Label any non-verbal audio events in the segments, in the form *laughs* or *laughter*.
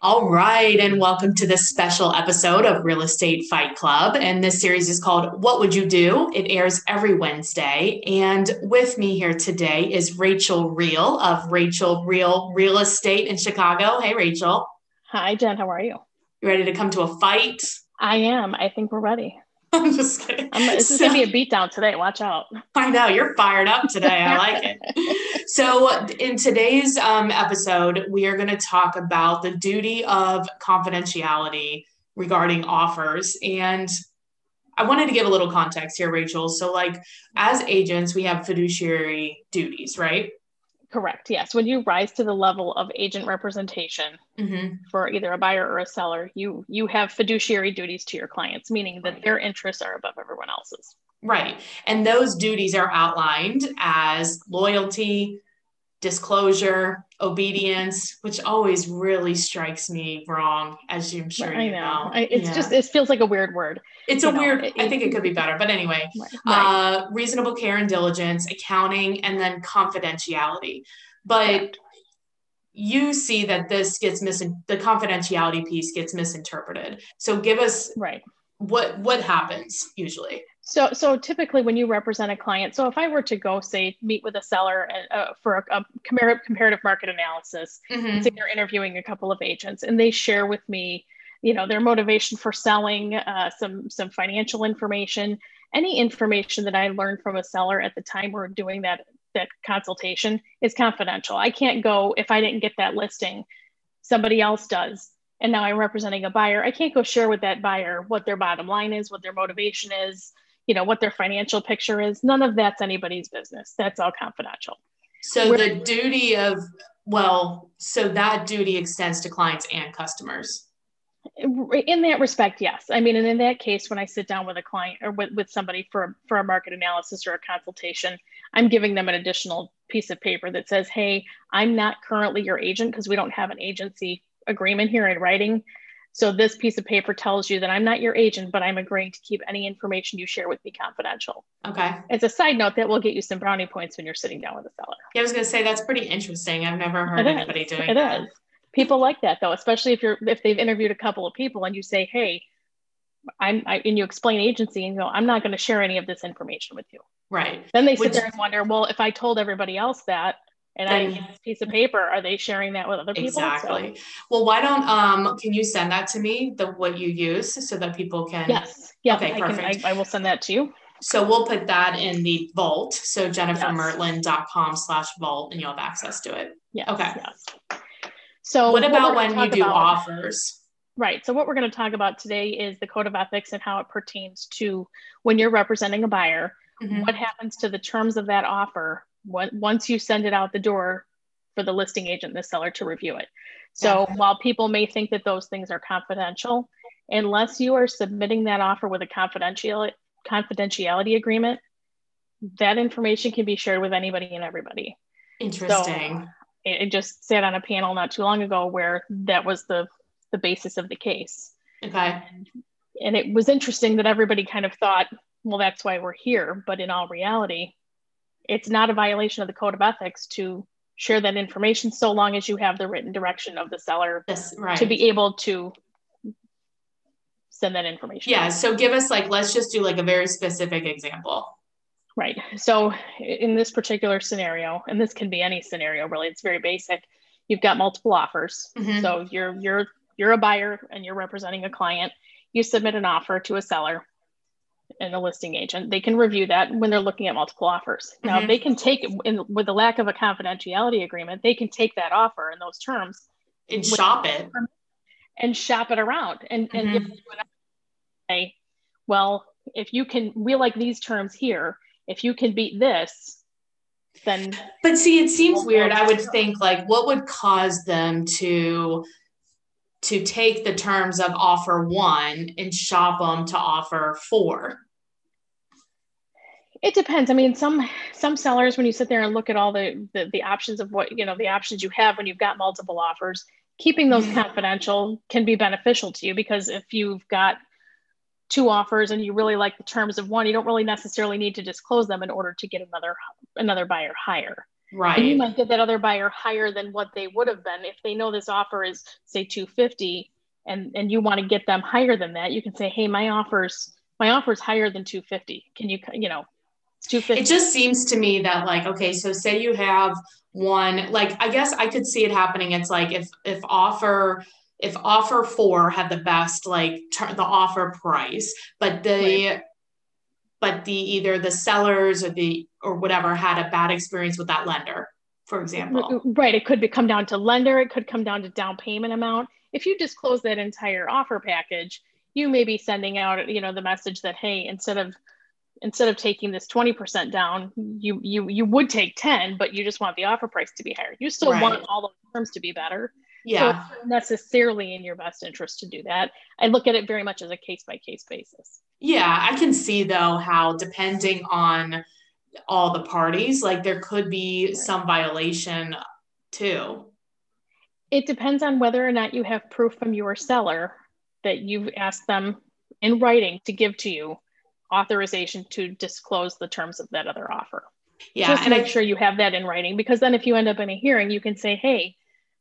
All right, and welcome to this special episode of Real Estate Fight Club. And this series is called What Would You Do? It airs every Wednesday. And with me here today is Rachel Real of Rachel Real Real Estate in Chicago. Hey, Rachel. Hi, Jen. How are you? You ready to come to a fight? I am. I think we're ready. *laughs* I'm just kidding. I'm, this is so, gonna be a beatdown today. Watch out. I know you're fired up today. I like it. *laughs* so, in today's um, episode, we are going to talk about the duty of confidentiality regarding offers. And I wanted to give a little context here, Rachel. So, like, as agents, we have fiduciary duties, right? Correct. Yes. When you rise to the level of agent representation mm-hmm. for either a buyer or a seller, you you have fiduciary duties to your clients, meaning that right. their interests are above everyone else's. Right. And those duties are outlined as loyalty, disclosure, obedience, which always really strikes me wrong, as I'm sure I you know. know. I, it's yeah. just it feels like a weird word. It's a know, weird. It, I think it could be better, but anyway, right. uh, reasonable care and diligence, accounting, and then confidentiality. But you see that this gets missing. the confidentiality piece gets misinterpreted. So give us right what what happens usually so, so typically when you represent a client, so if I were to go say meet with a seller uh, for a, a comparative market analysis, mm-hmm. say they're interviewing a couple of agents, and they share with me, you know, their motivation for selling, uh, some some financial information, any information that I learned from a seller at the time we're doing that that consultation is confidential. I can't go if I didn't get that listing, somebody else does and now I'm representing a buyer, I can't go share with that buyer what their bottom line is, what their motivation is, you know what their financial picture is none of that's anybody's business. That's all confidential. So We're, the duty of well so that duty extends to clients and customers. In that respect yes. I mean and in that case when i sit down with a client or with, with somebody for, for a market analysis or a consultation i'm giving them an additional piece of paper that says hey i'm not currently your agent because we don't have an agency agreement here in writing so this piece of paper tells you that I'm not your agent, but I'm agreeing to keep any information you share with me confidential. Okay. As a side note, that will get you some brownie points when you're sitting down with a seller. Yeah, I was going to say that's pretty interesting. I've never heard it anybody is. doing it that. Is. People like that though, especially if you're if they've interviewed a couple of people and you say, "Hey, I'm," I, and you explain agency and you go, "I'm not going to share any of this information with you." Right. Then they sit there and wonder, well, if I told everybody else that, and I get this piece of paper. Are they sharing that with other people? Exactly. So, well, why don't um can you send that to me the what you use so that people can Yes. Yeah. Okay, I perfect. Can, I, I, will send that to you. So we'll put that in the vault. So jennifermertland.com slash vault and you'll have access to it. Yeah. Okay. Yes. So what about when you do about, offers? Right. So what we're going to talk about today is the code of ethics and how it pertains to when you're representing a buyer. Mm-hmm. What happens to the terms of that offer once you send it out the door for the listing agent and the seller to review it. So yeah. while people may think that those things are confidential, unless you are submitting that offer with a confidentiality confidentiality agreement, that information can be shared with anybody and everybody. Interesting. So it, just sat on a panel not too long ago where that was the the basis of the case. Okay. And, and it was interesting that everybody kind of thought, well, that's why we're here. But in all reality, it's not a violation of the code of ethics to share that information so long as you have the written direction of the seller yes, right. to be able to send that information. Yeah. So give us like, let's just do like a very specific example. Right. So in this particular scenario, and this can be any scenario really, it's very basic. You've got multiple offers. Mm-hmm. So you're you're you're a buyer and you're representing a client. You submit an offer to a seller and a listing agent, they can review that when they're looking at multiple offers. Now, mm-hmm. they can take in, with the lack of a confidentiality agreement, they can take that offer and those terms and shop it and shop it around and, mm-hmm. and say, well, if you can, we like these terms here. If you can beat this, then. But see, it seems weird. I would think like, what would cause them to to take the terms of offer one and shop them to offer four? It depends. I mean, some some sellers, when you sit there and look at all the, the the, options of what you know, the options you have when you've got multiple offers, keeping those mm-hmm. confidential can be beneficial to you because if you've got two offers and you really like the terms of one, you don't really necessarily need to disclose them in order to get another another buyer higher. Right. And you might get that other buyer higher than what they would have been if they know this offer is say 250 and and you want to get them higher than that. You can say, "Hey, my offers my offer's higher than 250. Can you you know, 250. It just seems to me that like okay, so say you have one like I guess I could see it happening. It's like if if offer if offer 4 had the best like ter- the offer price, but the right. But the either the sellers or the or whatever had a bad experience with that lender, for example. Right, it could be, come down to lender, it could come down to down payment amount. If you disclose that entire offer package, you may be sending out, you know, the message that hey, instead of instead of taking this 20% down, you you you would take 10, but you just want the offer price to be higher. You still right. want all the terms to be better. Yeah. So necessarily in your best interest to do that. I look at it very much as a case by case basis. Yeah, I can see though how depending on all the parties, like there could be right. some violation too. It depends on whether or not you have proof from your seller that you've asked them in writing to give to you authorization to disclose the terms of that other offer. Yeah. Just and make I, sure you have that in writing because then if you end up in a hearing, you can say, hey,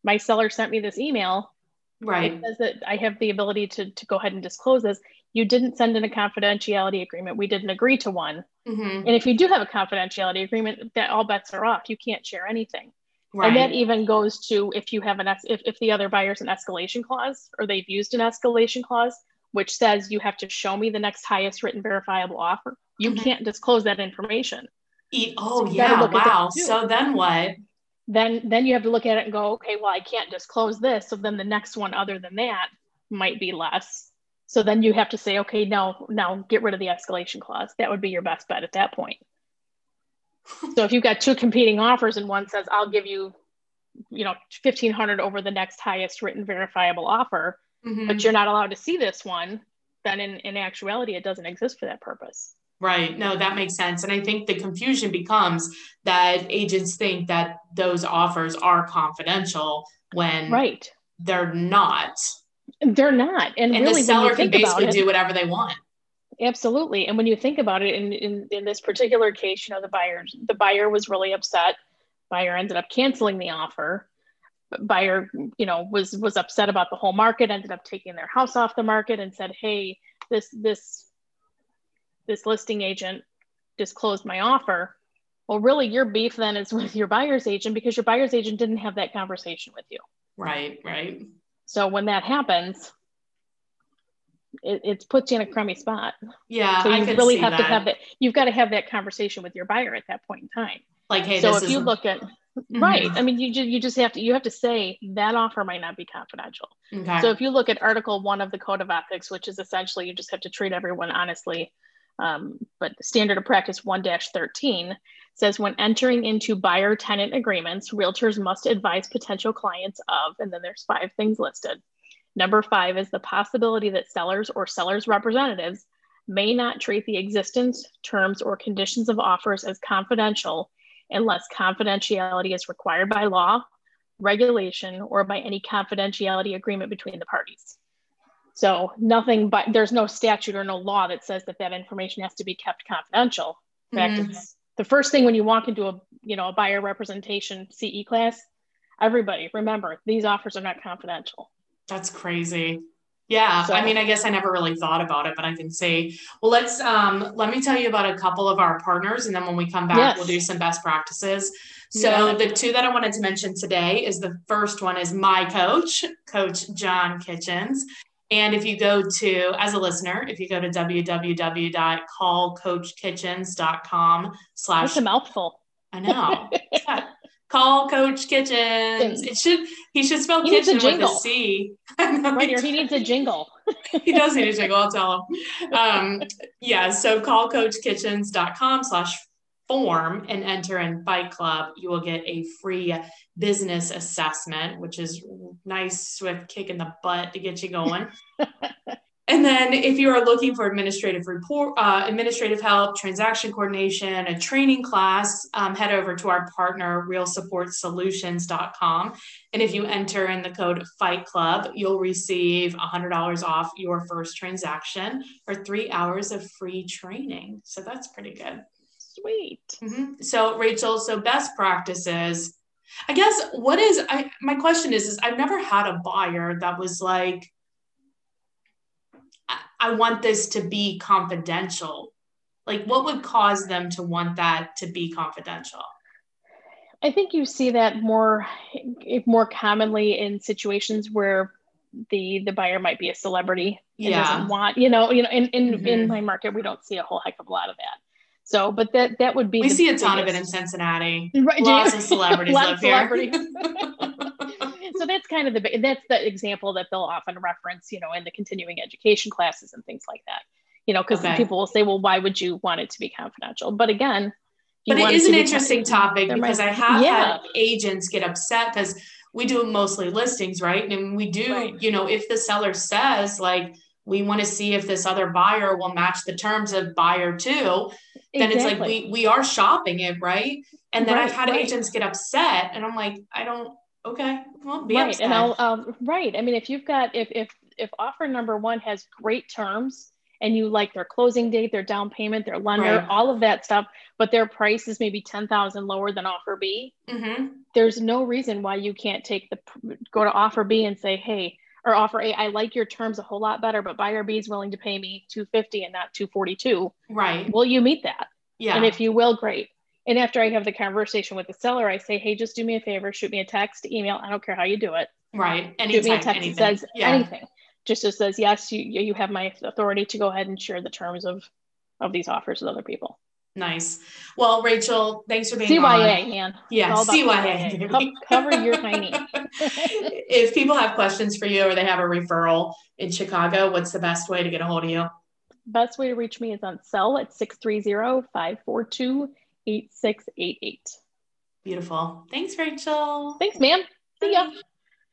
my seller sent me this email. Right. It says that I have the ability to, to go ahead and disclose this. You didn't send in a confidentiality agreement. We didn't agree to one. Mm-hmm. And if you do have a confidentiality agreement, that all bets are off. You can't share anything. Right. And that even goes to if you have an if, if the other buyer's an escalation clause or they've used an escalation clause, which says you have to show me the next highest written verifiable offer. You mm-hmm. can't disclose that information. oh so yeah, wow. So then what? Then then you have to look at it and go, okay, well, I can't disclose this. So then the next one other than that might be less. So then you have to say, okay, now now get rid of the escalation clause. That would be your best bet at that point. so if you've got two competing offers and one says, I'll give you, you know, 1500 over the next highest written verifiable offer, mm-hmm. but you're not allowed to see this one, then in, in actuality, it doesn't exist for that purpose. Right. No, that makes sense. And I think the confusion becomes that agents think that those offers are confidential when right. they're not. They're not. And, and really, the seller can basically it, do whatever they want. Absolutely. And when you think about it, in, in, in this particular case, you know, the buyer, the buyer was really upset. Buyer ended up canceling the offer buyer you know was was upset about the whole market ended up taking their house off the market and said hey this this this listing agent disclosed my offer well really your beef then is *laughs* with your buyer's agent because your buyer's agent didn't have that conversation with you right right so when that happens it, it puts you in a crummy spot yeah so you really have that. to have that you've got to have that conversation with your buyer at that point in time like hey so if you look at Mm-hmm. Right. I mean, you just, you just have to you have to say that offer might not be confidential. Okay. So if you look at Article One of the Code of Ethics, which is essentially you just have to treat everyone honestly, um, but Standard of Practice 1-13 says when entering into buyer tenant agreements, realtors must advise potential clients of, and then there's five things listed. Number five is the possibility that sellers or sellers representatives may not treat the existence, terms, or conditions of offers as confidential unless confidentiality is required by law, regulation, or by any confidentiality agreement between the parties. So nothing but there's no statute or no law that says that that information has to be kept confidential. In fact, mm-hmm. it's the first thing when you walk into a you know a buyer representation CE class, everybody remember these offers are not confidential. That's crazy. Yeah, so, I mean, I guess I never really thought about it, but I can say, well, let's um, let me tell you about a couple of our partners, and then when we come back, yes. we'll do some best practices. So yeah. the two that I wanted to mention today is the first one is my coach, Coach John Kitchens. And if you go to, as a listener, if you go to www.callcoachkitchens.com slash. That's a mouthful. I know. Call Coach Kitchens. It should he should spell he kitchen with a C. *laughs* right here, he needs a jingle. *laughs* he does need a jingle, I'll tell him. Um, yeah, so call coachkitchens.com slash form and enter in Fight Club. You will get a free business assessment, which is nice swift kick in the butt to get you going. *laughs* And then if you are looking for administrative report, uh, administrative help, transaction coordination, a training class, um, head over to our partner, realsupportsolutions.com. And if you enter in the code Fight Club, you'll receive $100 off your first transaction or three hours of free training. So that's pretty good. Sweet. Mm-hmm. So Rachel, so best practices. I guess what is I my question is is I've never had a buyer that was like I, I want this to be confidential. Like what would cause them to want that to be confidential? I think you see that more more commonly in situations where the the buyer might be a celebrity and yeah. doesn't want you know you know in in, mm-hmm. in my market we don't see a whole heck of a lot of that so but that that would be we see a ton biggest. of it in cincinnati right lots of *laughs* celebrities live celebrities. *laughs* so that's kind of the that's the example that they'll often reference you know in the continuing education classes and things like that you know because okay. people will say well why would you want it to be confidential but again but it is an interesting topic because might, I have yeah. had agents get upset because we do mostly listings, right? And we do, right. you know, if the seller says like we want to see if this other buyer will match the terms of buyer two, then exactly. it's like we we are shopping it, right? And then right, I've had right. agents get upset, and I'm like, I don't. Okay, well, be right, upset. and I'll um, right. I mean, if you've got if if if offer number one has great terms and you like their closing date, their down payment, their lender, right. all of that stuff, but their price is maybe 10,000 lower than offer B, mm-hmm. there's no reason why you can't take the, go to offer B and say, hey, or offer A, I like your terms a whole lot better, but buyer B is willing to pay me 250 and not 242. Right. Will you meet that? Yeah. And if you will, great. And after I have the conversation with the seller, I say, hey, just do me a favor, shoot me a text, email. I don't care how you do it. Right. Anytime, shoot me a text anything. that says yeah. anything just as says yes you you have my authority to go ahead and share the terms of of these offers with other people nice. Well rachel thanks for being cya on. man. Yeah cya, CYA. cover your tiny. *laughs* If people have questions for you or they have a referral in chicago what's the best way to get a hold of you? Best way to reach me is on cell at 630-542-8688 beautiful. Thanks rachel. Thanks ma'am. See ya